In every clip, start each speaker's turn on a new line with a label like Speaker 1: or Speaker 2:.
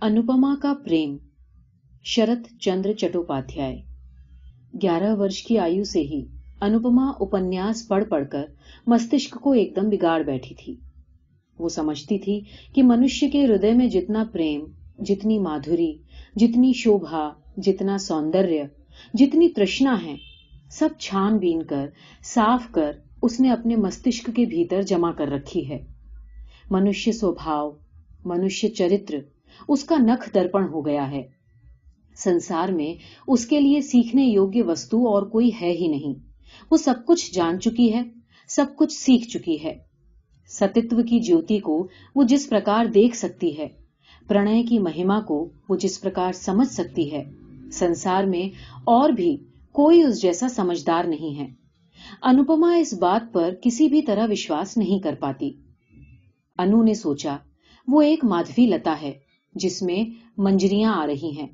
Speaker 1: انوپما کا پریم شرط چندر چٹوپادھیائے۔ گیارہ ورش کی آیو سے ہی انوپما اپنیاس پڑھ پڑھ کر مستشک کو ایک دم بگاڑ بیٹھی تھی۔ وہ سمجھتی تھی کہ منشی کے ہرد میں جتنا پریم، جتنی مادھوری، جتنی شوبھا، جتنا سوندر جتنی ترشنا ہے سب چھان بین کر، صاف کر اس نے اپنے مستشک کے بھیتر جمع کر رکھی ہے۔ منشی سوبھاؤ، منشیہ چرتر اس کا نکھ درپن ہو گیا ہے۔ سنسار میں اس کے لیے سیکھنے یوگی وستو اور کوئی ہے ہی نہیں۔ وہ سب کچھ جان چکی ہے، سب کچھ سیکھ چکی ہے۔ ستتو کی جیوتی کو وہ جس پرکار دیکھ سکتی ہے پرنے کی مہما کو وہ جس پرکار سمجھ سکتی ہے۔ سنسار میں اور بھی کوئی اس جیسا سمجھدار نہیں ہے۔ انوپما اس بات پر کسی بھی طرح وشواس نہیں کر پاتی۔ انو نے سوچا، وہ ایک مادھوی لتا ہے۔ جس میں منجریاں آ رہی ہیں۔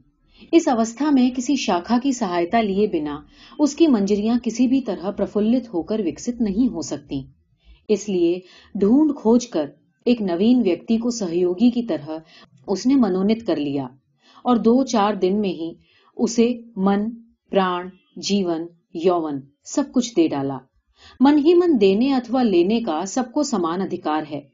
Speaker 1: اس اوستھا میں کسی شاخا کی سہایتا لیے بنا اس کی منجریاں کسی بھی طرح پرفلت ہو کر وکست نہیں ہو سکتی۔ اس لیے ڈھونڈ کھوج کر ایک نوین ویکتی کو سہیوگی کی طرح اس نے منونت کر لیا اور دو چار دن میں ہی اسے من، پران، جیون یون سب کچھ دے ڈالا۔ من ہی من دینے اتوا لینے کا سب کو سمان ادھکار ہے۔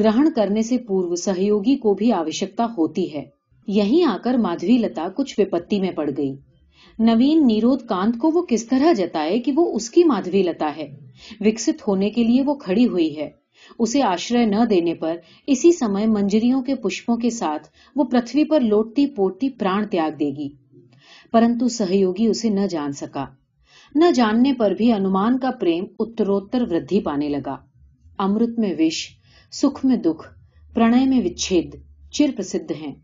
Speaker 1: گرہن کرنے سے پورو سہیوگی کو بھی آوشکتا ہوتی ہے۔ یہیں آ کر مادھوی لتا کچھ وپتی میں پڑ گئی۔ نوین نیرود کانت کو وہ کس طرح جتائے کہ وہ اس کی مادھوی لتا ہے۔ وکست ہونے کے لیے وہ کھڑی ہوئی ہے۔ اسے آشرے نہ دینے پر اسی سمے منجریوں کے پشپوں کے ساتھ وہ پرتھوی پر لوٹتی پوٹتی پران تیاگ دے گی۔ پرنتو سہیوگی اسے نہ جان سکا۔ نہ جاننے پر بھی انمان کا پریم اتروتر ودھی پانے لگا۔ امرت میں وش، سکھ میں دکھ پرن میں وچھید، چر پرسدھ ہیں۔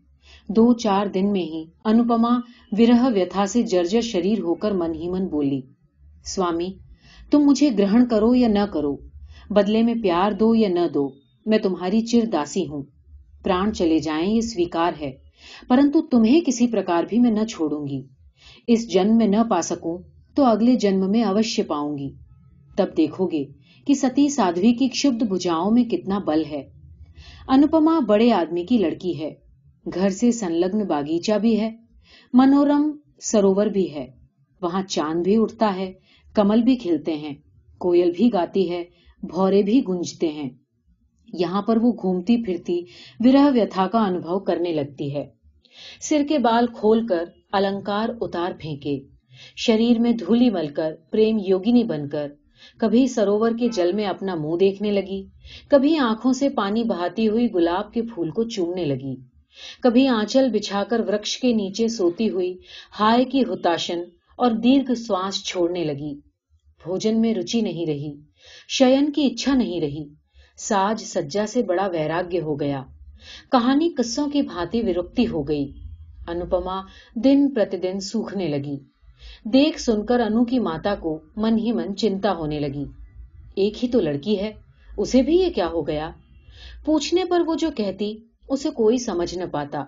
Speaker 1: دو چار دن میں ہی انوپما ورہ ویتھا سے جرجر شریر ہو کر من ہی من بولی، سوامی، تم مجھے گرہن کرو یا نہ کرو؟ بدلے میں پیار دو یا نہ دو؟ میں تمہاری چر داسی ہوں۔ پران چلے جائیں، یہ سویکار ہے۔ پرنتو تمہیں کسی پرکار بھی میں نہ چھوڑوں گی اس جنم میں نہ پا سکوں، تو اگلے جنم میں اوشی پاؤں گی تب دیکھو گے کہ ستی سادھوی کی شبد بجاؤں میں کتنا بل ہے۔ انوپما بڑے آدمی کی لڑکی ہے۔ گھر سے سنلگن باغیچہ بھی ہے۔ منورم سروور بھی ہے۔ وہاں چاند بھی اٹھتا ہے۔ کمل بھی کھلتے ہیں۔ کوئل بھی گاتی ہے۔ بھورے بھی گونجتے ہیں۔ یہاں پر وہ گھومتی پھرتی ورہ ویتھا کا انبھو کرنے لگتی ہے۔ سر کے بال کھول کر النکار اتار پھینکے۔ شریر میں دھولی مل کر پریم یوگنی بن کر کبھی سروور کے جل میں اپنا منہ دیکھنے لگی، کبھی آنکھوں سے پانی بہاتی ہوئی گلاب کے پھول کو چومنے لگی، کبھی آنچل بچھا کر وکش کے نیچے سوتی ہوئی ہائے کی ہوتاشن اور دیرگ سواس چھوڑنے لگی۔ بھوجن میں رچی نہیں رہی، شیئن کی اچھا نہیں رہی۔ ساج سجا سے بڑا ویراگیہ ہو گیا۔ کہانی قصوں کی بھانتی ورکتی ہو گئی۔ انوپما دن پرت دن سوکھنے لگی۔ دیکھ سن کر انو کی ماتا کو من ہی من چنتا ہونے لگی۔ ایک ہی تو لڑکی ہے، اسے بھی یہ کیا ہو گیا؟ پوچھنے پر وہ جو کہتی، اسے کوئی سمجھ نہ پاتا۔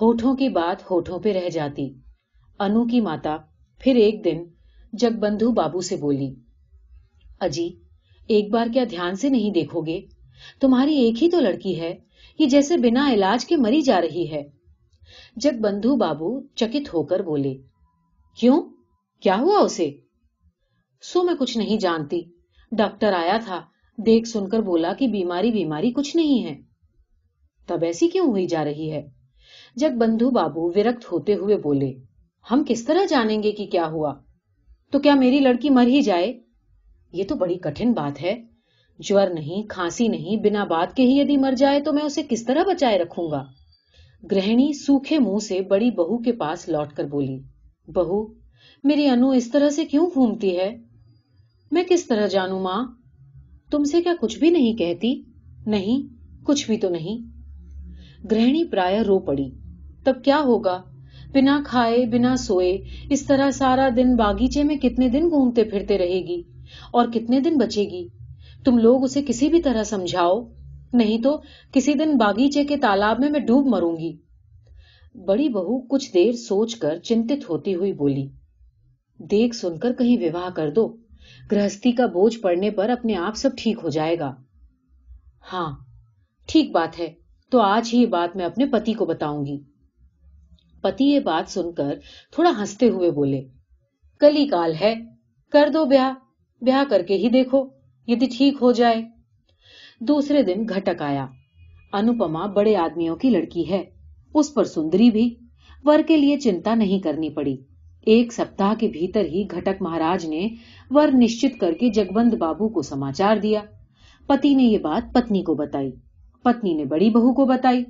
Speaker 1: ہوٹھوں کی بات ہوٹھوں پہ رہ جاتی۔ انو کی ماتا پھر ایک دن جگ بندھو بابو سے بولی، اجی، ایک بار کیا دھیان سے نہیں دیکھو گے؟ تمہاری ایک ہی تو لڑکی ہے، یہ جیسے بنا علاج کے مری جا رہی ہے جگ بندھو بابو چکت ہو کر بولے کیوں؟ کیا ہوا اسے؟ سو میں کچھ نہیں جانتی۔ ڈاکٹر آیا تھا۔ دیکھ سن کر بولا کہ بیماری بیماری کچھ نہیں ہے۔ تب ایسی کیوں ہوئی جا رہی ہے؟ جگ بندھو بابو ورکت ہوتے ہوئے بولے، ہم کس طرح جانیں گے کہ کی کیا ہوا؟ تو کیا میری لڑکی مر ہی جائے؟ یہ تو بڑی کٹھن بات ہے۔ جور نہیں، کھانسی نہیں، بنا بات کے ہی یدی مر جائے تو میں اسے کس طرح بچائے رکھوں گا؟ گرہنی سوکھے منہ سے بڑی بہو کے پاس لوٹ کر بولی بہو، میری انو اس طرح سے کیوں گھومتی ہے؟ میں کس طرح جانوں ماں؟ تم سے کیا کچھ بھی نہیں کہتی؟ نہیں، کچھ بھی تو نہیں۔ گرہنی پرایا رو پڑی۔ تب کیا ہوگا؟ بنا کھائے، بنا سوئے، اس طرح سارا دن باغیچے میں کتنے دن گھومتے پھرتے رہے گی اور کتنے دن بچے گی؟ تم لوگ اسے کسی بھی طرح سمجھاؤ۔ نہیں تو کسی دن باغیچے کے تالاب میں میں ڈوب مروں گی۔ بڑی بہو کچھ دیر سوچ کر چنتت ہوتی ہوئی بولی، دیکھ سن کر کہیں وواہ کر دو، گرہستی کا بوجھ پڑنے پر اپنے آپ سب ٹھیک ہو جائے گا۔ ہاں ٹھیک بات ہے، تو آج ہی یہ بات میں اپنے پتی کو بتاؤں گی۔ پتی یہ بات سن کر تھوڑا ہنستے ہوئے بولے، کلی کال ہے، کر دو بیاہ بیاہ کر کے ہی دیکھو، یدی ٹھیک ہو جائے۔ دوسرے دن گھٹک آیا، انوپما بڑے آدمیوں کی لڑکی ہے۔ اس پر سندری بھی ور کے لیے چنتا نہیں کرنی پڑی۔ ایک سپتاہ کے بھیتر ہی گھٹک مہاراج نے ور نشچت کر کے جگبند بابو کو سماچار دیا۔ پتی نے یہ بات پتنی کو بتائی۔ پتنی نے بڑی بہو کو بتائی۔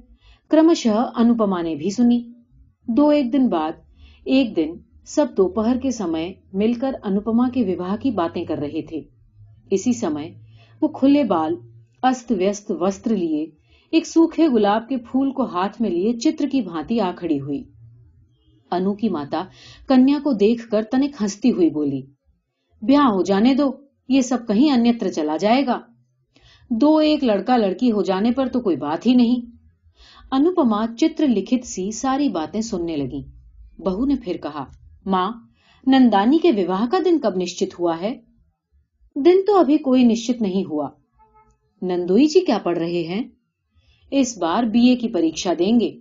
Speaker 1: کرمشہ انوپما نے بھی سنی۔ دو ایک دن بعد، ایک دن سب دوپہر کے سمے مل کر انوپما کے وواہ کی باتیں کر رہے تھے۔ اسی سمے وہ کھلے بال، است ویست وسطر لیے ایک سوکھے گلاب کے پھول کو ہاتھ میں لیے چتر کی بھانتی آ کھڑی ہوئی۔ انو کی ماتا کنیا کو دیکھ کر تنک ہنستی ہوئی بولی، بیاہ ہو جانے دو، یہ سب کہیں انیتر چلا جائے گا۔ دو ایک لڑکا لڑکی ہو جانے پر تو کوئی بات ہی نہیں انوپما چتر لکھت سی ساری باتیں سننے لگی۔ بہو نے پھر کہا، ماں، نندانی کے وواہ کا دن کب نشچت ہوا ہے؟ دن تو ابھی کوئی نشچت نہیں ہوا۔ نندوئی جی کیا پڑھ رہے ہیں؟ اس بار بی اے کی پریکشا دیں گے۔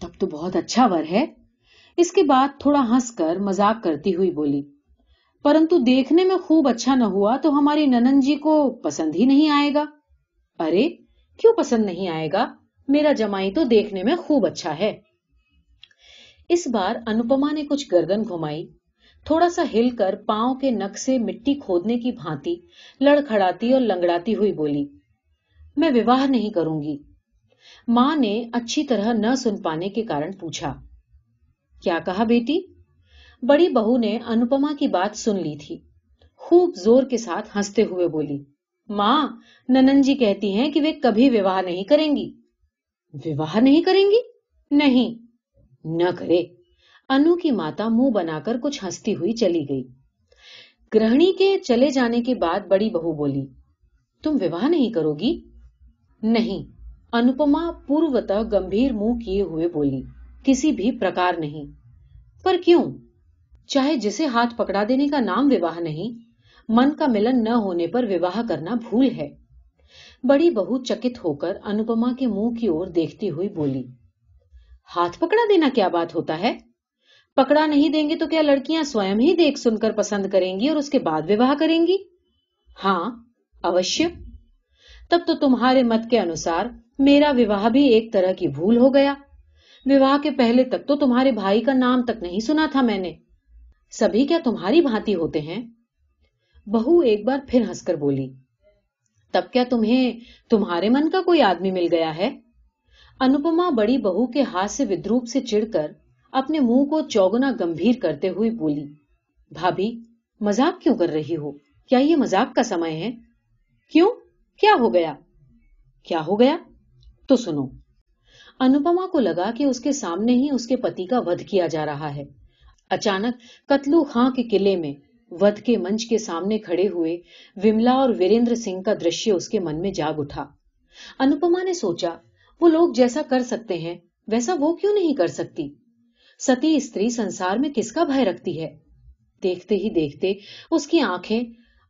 Speaker 1: تب تو بہت اچھا ور ہے۔ اس کے بعد تھوڑا ہنس کر مزاق کرتی ہوئی بولی، پرنتو دیکھنے میں خوب اچھا نہ ہوا تو ہماری ننن جی کو پسند ہی نہیں آئے گا۔ ارے، کیوں پسند نہیں آئے گا؟ میرا جمائی تو دیکھنے میں خوب اچھا ہے۔ اس بار انوپما نے کچھ گردن گھمائی۔ تھوڑا سا ہل کر پاؤں کے نک سے مٹی کھودنے کی بھانتی، لڑکھڑاتی اور لنگڑاتی ہوئی بولی، میں وواہ نہیں کروں گی۔ ماں نے اچھی طرح نہ سن پانے کے کارن پوچھا، کیا کہا بیٹی؟ بڑی بہو نے انوپما کی بات سن لی تھی۔ خوب زور کے ساتھ ہنستے ہوئے بولی، ماں، ننن جی کہتی ہیں کہ وہ کبھی وواہ نہیں کریں گی۔ وواہ نہیں کریں گی؟ نہیں۔ نہ کرے۔ انو کی ماتا منہ بنا کر کچھ ہنستی ہوئی چلی گئی۔ گرہنی کے چلے جانے کے بعد بڑی بہو بولی، تم وواہ نہیں کرو گی؟ نہیں۔ انوپما پوروتا گمبھیر منہ کیے ہوئے بولی، کسی بھی پرکار نہیں۔ پر کیوں؟ چاہے جسے ہاتھ پکڑا دینے کا نام وواہ نہیں، من کا ملن نہ ہونے پر وواہ کرنا بھول ہے۔ بڑی بہو چکت ہو کر انوپما کے منہ کی اور دیکھتی ہوئی بولی، ہاتھ پکڑا دینا کیا بات ہوتا ہے؟ پکڑا نہیں دیں گے تو کیا لڑکیاں سوئم ہی دیکھ سن کر پسند کریں گی اور اس کے بعد وواہ کریں گی؟ ہاں اوشیہ۔ تب تو تمہارے مت کے انوسار میرا وواہ بھی ایک طرح کی بھول ہو گیا۔ وواہ کے پہلے تک تو تمہارے بھائی کا نام تک نہیں سنا تھا میں نے۔ سبھی کیا تمہاری بھانتی ہوتے ہیں؟ بہو ایک بار پھر ہنس کر بولی، تب کیا تمہیں تمہارے من کا کوئی آدمی مل گیا ہے؟ انوپما بڑی بہو کے ہاتھ سے ودروپ سے چڑ کر اپنے منہ کو چوگنا گمبھیر کرتے ہوئے بولی، بھابھی مزاق کیوں کر رہی ہو؟ کیا یہ مزاق کا سمے ہے؟ کیوں؟ کیا ہو گیا؟ کیا ہو گیا؟ تو سنو، انوپما کو لگا کہ اس کے سامنے ہی اس کے پتی کا ودھ کیا جا رہا ہے۔ اچانک کتلو خاں کے قلعے میں ودھ کے منچ کے سامنے کھڑے ہوئے وملا اور ویریندر سنگھ کا درشیہ اس کے من میں جاگ اٹھا۔ انوپما نے سوچا، وہ لوگ جیسا کر سکتے ہیں، ویسا وہ کیوں نہیں کر سکتی؟ ستی استری سنسار میں کس کا بھائی رکھتی ہے؟ دیکھتے ہی دیکھتے اس کی آنکھیں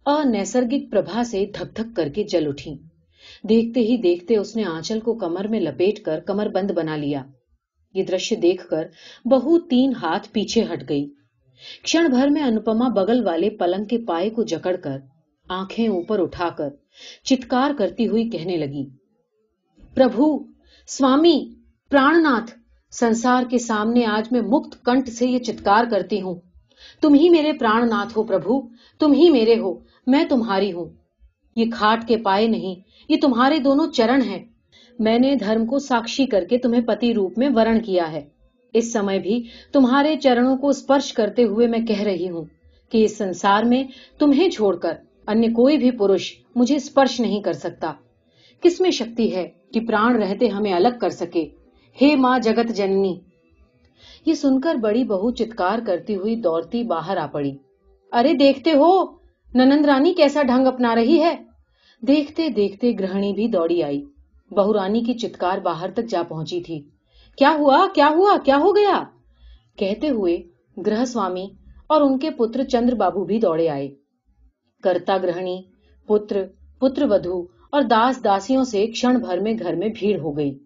Speaker 1: انیسرگک پربھا سے دھک دھک کر کے جل اٹھی دیکھتے ہی دیکھتے اس نے آنچل کو کمر میں لپیٹ کر کمر بند بنا لیا۔ یہ درشیہ دیکھ کر بہو تین ہاتھ پیچھے ہٹ گئی۔ کھڑ بھر میں انوپما بغل والے پلنگ کے پائے کو جکڑ کر آنکھیں اوپر اٹھا کر چتکار کرتی ہوئی کہنے لگی، پربھو، سوامی پران ناتھ سنسار کے سامنے آج میں مکت کنٹ سے یہ چتکار کرتی ہوں۔ تم ہی میرے پران ناتھ ہو پربھو، تم ہی میرے ہو، میں تمہاری ہوں۔ یہ کھاٹ کے پائے نہیں۔ یہ تمہارے دونوں چرن ہیں۔ میں نے دھرم کو ساکشی کر کے تمہیں پتی روپ میں ورن کیا ہے۔ اس سمے بھی تمہارے چرنوں کو اسپرش کرتے ہوئے میں کہہ رہی ہوں کہ اس سنسار میں تمہیں چھوڑ کر انیہ کوئی بھی پروش مجھے اسپرش نہیں کر سکتا۔ کس میں شکتی ہے کہ پران رہتے ہمیں الگ کر سکے؟ ہے ماں جگت جننی۔ یہ سن کر بڑی بہو چتکار کرتی ہوئی دوڑتی باہر آ پڑی۔ ارے دیکھتے ہو! ننند رانی کیسا ڈھنگ اپنا رہی ہے؟ دیکھتے دیکھتے گرہنی بھی دوڑی آئی۔ بہو رانی کی چتکار باہر تک جا پہنچی تھی۔ کیا ہوا؟ کیا ہوا؟ کیا ہو گیا؟ کہتے ہوئے گرہ سوامی اور ان کے پتر چندر بابو بھی دوڑے آئے۔ کرتا گرہنی، پتر پتر ودھو اور داس داسیوں سے کھڑ بھر میں گھر میں بھیڑ ہو گئی۔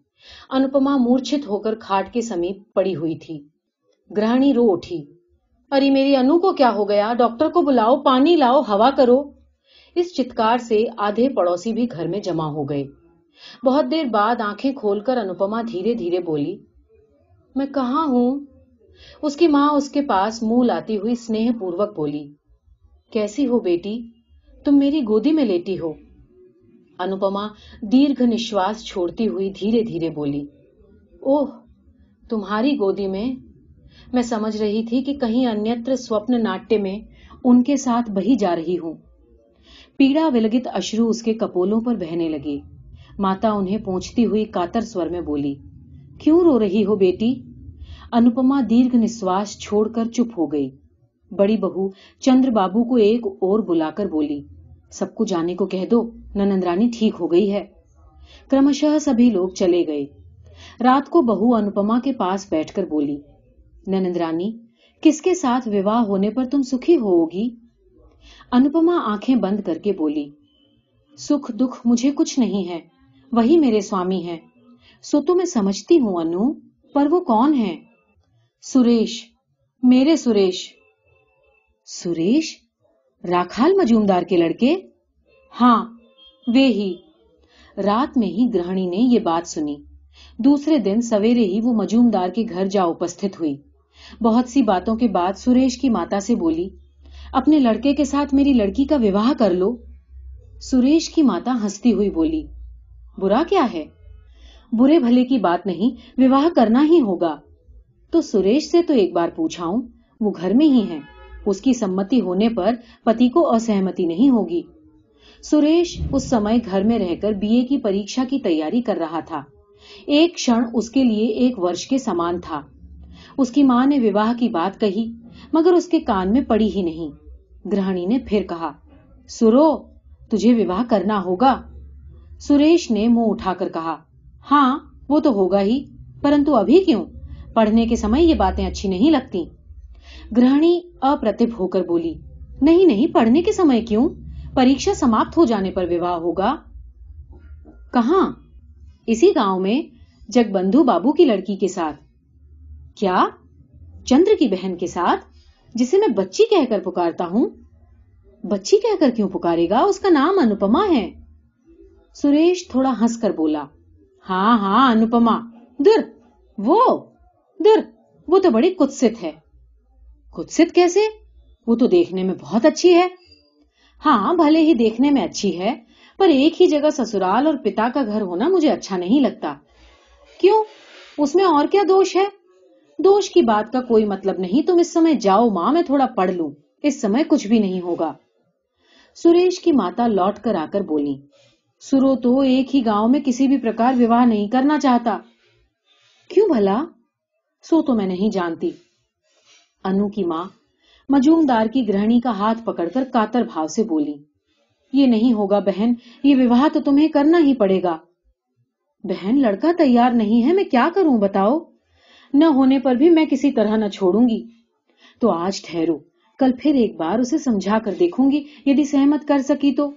Speaker 1: انپما مورچھت ہو کر کھاٹ کے سمیپ پڑی ہوئی تھی۔ گرہنی رو اٹھی۔ ارے میری انو کو کیا ہو گیا؟ ڈاکٹر کو بلاؤ، پانی لاؤ، ہوا کرو۔ اس چتکار سے آدھے پڑوسی بھی گھر میں جمع ہو گئے۔ بہت دیر بعد آنکھیں کھول کر انوپما دھیرے دھیرے بولی، میں کہاں ہوں؟ اس کی ماں اس کے پاس منہ لاتی ہوئی اسنیہ پوروک بولی، کیسی ہو بیٹی؟ تم میری گودی میں لیٹی ہو. انوپما دیرگھ نشواس چھوڑتی ہوئی دھیرے دھیرے بولی، اوہ، تمہاری گودی میں میں سمجھ رہی تھی کہ کہیں انتر سوپن ناٹیہ میں ان کے ساتھ بہی جا رہی ہوں۔ پیڑا ولگت اشرو اس کے کپولوں پر بہنے لگے ماتا انہیں پہنچتی ہوئی کاتر سور میں بولی، کیوں رو رہی ہو بیٹی؟ انوپما دیرگ نسواس چھوڑ کر چپ ہو گئی۔ بڑی بہو چندر بابو کو ایک اور بلا کر بولی، سب کو جانے کو کہہ دو، ننندرانی ٹھیک ہو گئی ہے۔ کرمشہ سبھی لوگ چلے گئے۔ رات کو بہو انوپما کے پاس بیٹھ کر بولی نندرانی کس کے ساتھ وواہ ہونے پر تم سکھی ہوگی انپما آنکھیں بند کر کے بولی، سکھ دکھ مجھے کچھ نہیں ہے، وہی میرے سوامی ہے سو تو میں سمجھتی ہوں انو، پر وہ کون ہے سریش، میرے سریش۔ سریش؟ راکھال مجومدار کے لڑکے؟ ہاں وے ہی۔ رات میں ہی گرہنی نے یہ بات سنی۔ دوسرے دن سویرے ہی وہ مجومدار کے گھر جا اپستھت ہوئی۔ بہت سی باتوں کے بعد سریش کی ماتا سے بولی، اپنے لڑکے کے ساتھ میری لڑکی کا وواہ کر لو۔ سریش کی ماتا ہنستی ہوئی بولی، برا کیا ہے؟ برے بھلے کی بات نہیں، وواہ کرنا ہی ہوگا۔ تو سریش سے تو ایک بار پوچھا ہوں وہ گھر میں ہی ہے اس کی سمتی ہونے پر پتی کو اسہمتی نہیں ہوگی۔ سریش اس سمے گھر میں رہ کر بی اے کی پریشا کی تیاری کر رہا تھا۔ ایک کھڑ اس کے لیے ایک ورش کے سامان تھا۔ اس کی ماں نے وواہ کی بات کہی، مگر اس کے کان میں پڑی ہی نہیں۔ گرہنی نے پھر کہا، سرو، تجھے وواہ کرنا ہوگا؟ سریش نے منہ اٹھا کر کہا ہاں وہ تو ہوگا ہی، پرنتو ابھی کیوں؟ پڑھنے کے سمے یہ باتیں اچھی نہیں لگتی۔ گرہنی اپرتب ہو کر بولی، نہیں نہیں، پڑھنے کے سمے کیوں؟ پریشا سماپت ہو جانے پر وواہ ہوگا؟ کہاں؟ اسی گاؤں میں جگ بندھو بابو کی لڑکی کے ساتھ۔ کیا؟ چندر کی بہن کے ساتھ، جسے میں بچی کہہ کر پکارتا ہوں۔ بچی کہہ کر کیوں پکارے گا؟ اس کا نام انوپما ہے۔ سریش تھوڑا ہنس کر بولا ہاں ہاں انوپما، در، وہ در، وہ تو بڑی کتست ہے۔ کتست کیسے؟ وہ تو دیکھنے میں بہت اچھی ہے۔ ہاں بھلے ہی دیکھنے میں اچھی ہے، پر ایک ہی جگہ سسرال اور پتا کا گھر ہونا مجھے اچھا نہیں لگتا۔ کیوں؟ اس میں اور کیا دوش ہے؟ دوش کی بات کا کوئی مطلب نہیں، تم اس سمے جاؤ ماں، میں تھوڑا پڑھ لوں۔ اس سمے کچھ بھی نہیں ہوگا۔ سریش کی ماتا لوٹ کر آ کر بولی، سرو تو ایک ہی گاؤں میں کسی بھی پرکار وواہ نہیں کرنا چاہتا۔ کیوں بھلا؟ سو تو میں نہیں جانتی۔ انو کی ماں مجومدار کی گرہنی کا ہاتھ پکڑ کر کاتر بھاؤ سے بولی، یہ نہیں ہوگا بہن، یہ وواہ تو تمہیں کرنا ہی پڑے گا۔ بہن، لڑکا تیار نہیں ہے، میں کیا کروں؟ بتاؤ۔ نہ ہونے پر بھی میں کسی طرح نہ چھوڑوں گی۔ تو آج ٹھہرو، کل پھر ایک بار اسے سمجھا کر دیکھوں گی، یدی سہمت کر سکی تو۔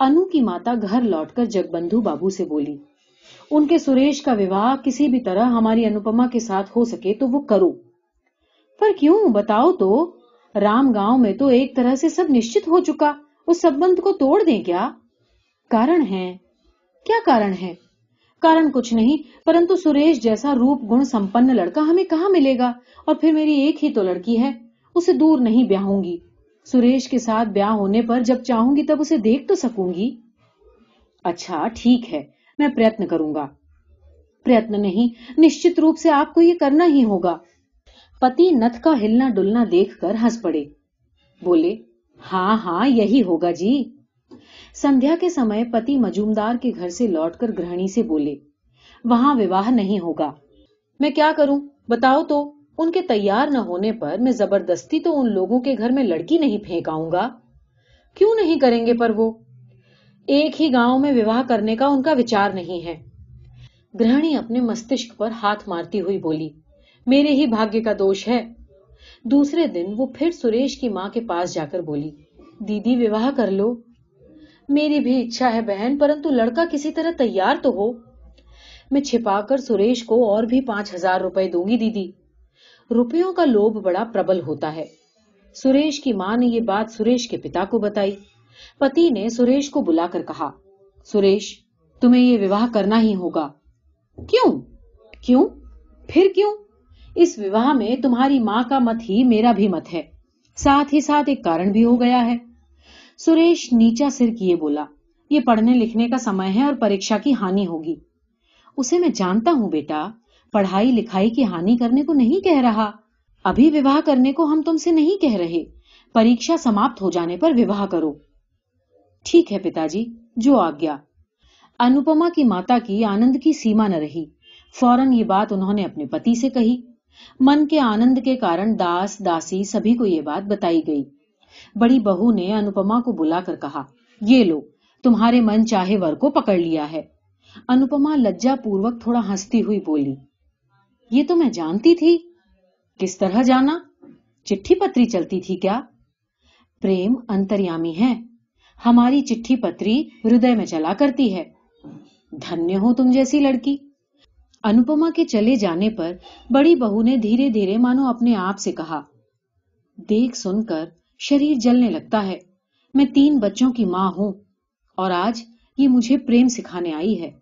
Speaker 1: انو کی ماتا گھر لوٹ کر جگ بندھو بابو سے بولی، ان کے سریش کا وواہ کسی بھی طرح ہماری انوپما کے ساتھ ہو سکے تو وہ کرو۔ پر کیوں؟ بتاؤ تو، رام گاؤں میں تو ایک طرح سے سب نشچت ہو چکا، اس سبند کو توڑ دیں کیا؟ کارن ہے۔ کیا کارن ہے؟ کارن کچھ نہیں پرنتو سریش جیسا روپ گن سمپن لڑکا ہمیں کہاں ملے گا اور پھر میری ایک ہی تو لڑکی ہے اسے دور نہیں بیاہوں گی سریش کے ساتھ بیاہ ہونے پر جب چاہوں گی تب اسے دیکھ تو سکوں گی اچھا ٹھیک ہے میں پریتن کروں گا پریتن نہیں نشچت روپ سے آپ کو یہ کرنا ہی ہوگا پتی نتھ کا ہلنا ڈلنا دیکھ کر ہنس پڑے بولے ہاں ہاں یہی ہوگا جی سندھیا کے سمے پتی مجومدار کے گھر سے لوٹ کر گرہنی سے بولے، وہاں وواہ نہیں ہوگا۔ میں کیا کروں؟ بتاؤ تو، ان کے تیار نہ ہونے پر میں زبردستی تو ان لوگوں کے گھر میں لڑکی نہیں پھینکاؤں گا۔ کیوں نہیں کریں گے پر وہ؟ ایک ہی گاؤں میں وواہ کرنے کا ان کا وچار نہیں ہے۔ گرہنی اپنے مستشک پر ہاتھ مارتی ہوئی بولی، میرے ہی بھاگیہ کا دوش ہے۔ دوسرے دن وہ پھر سریش کی ماں کے پاس جا کر بولی، دیدی، وواہ کر لو۔ میری بھی اچھا ہے بہن، پرنتو لڑکا کسی طرح تیار تو ہو۔ میں چھپا کر سریش کو اور بھی پانچ ہزار روپے دوں گی دیدی روپیوں کا لوب بڑا پربل ہوتا ہے۔ سریش کی ماں نے یہ بات سریش کے پتا کو بتائی۔ پتی نے سریش کو بلا کر کہا، سریش، تمہیں یہ وواہ کرنا ہی ہوگا۔ کیوں؟ کیوں؟ پھر کیوں؟ اس وواہ میں تمہاری ماں کا مت ہی میرا بھی مت ہے۔ ساتھ ہی ساتھ ایک کارن بھی ہو گیا ہے۔ سریش نیچا سر کیے بولا، یہ پڑھنے لکھنے کا سمے ہے اور پریکشا کی ہانی ہوگی۔ اسے میں جانتا ہوں بیٹا، پڑھائی لکھائی کی ہانی کرنے کو نہیں کہہ رہا۔ ابھی وواہ کرنے کو ہم تم سے نہیں کہہ رہے۔ پریکشا سماپت ہو جانے پر وواہ کرو۔ ٹھیک ہے پتا جی جو آگیا انوپما کی ماتا کی آنند کی سیما نہ رہی۔ فوراً یہ بات انہوں نے اپنے پتی سے کہی۔ من کے آنند کے کارن داس، داسی، سبھی کو یہ بات بتائی گئی۔ بڑی بہو نے انوپما کو بلا کر کہا، یہ لو، تمہارے من چاہے ور کو پکڑ لیا ہے انوپما لجا پوروک تھوڑا ہنستی ہوئی بولی، یہ تو میں جانتی تھی۔ کس طرح جانا؟ چٹھی پتری چلتی تھی کیا؟ پریم انتریامی ہے ہماری چٹھی پتری ہردے میں چلا کرتی ہے۔ دھنیہ ہو تم جیسی لڑکی انوپما کے چلے جانے پر بڑی بہو نے دھیرے دھیرے مانو اپنے آپ سے کہا، دیکھ سن کر شریر جلنے لگتا ہے۔ میں تین بچوں کی ماں ہوں اور آج یہ مجھے پریم سکھانے آئی ہے۔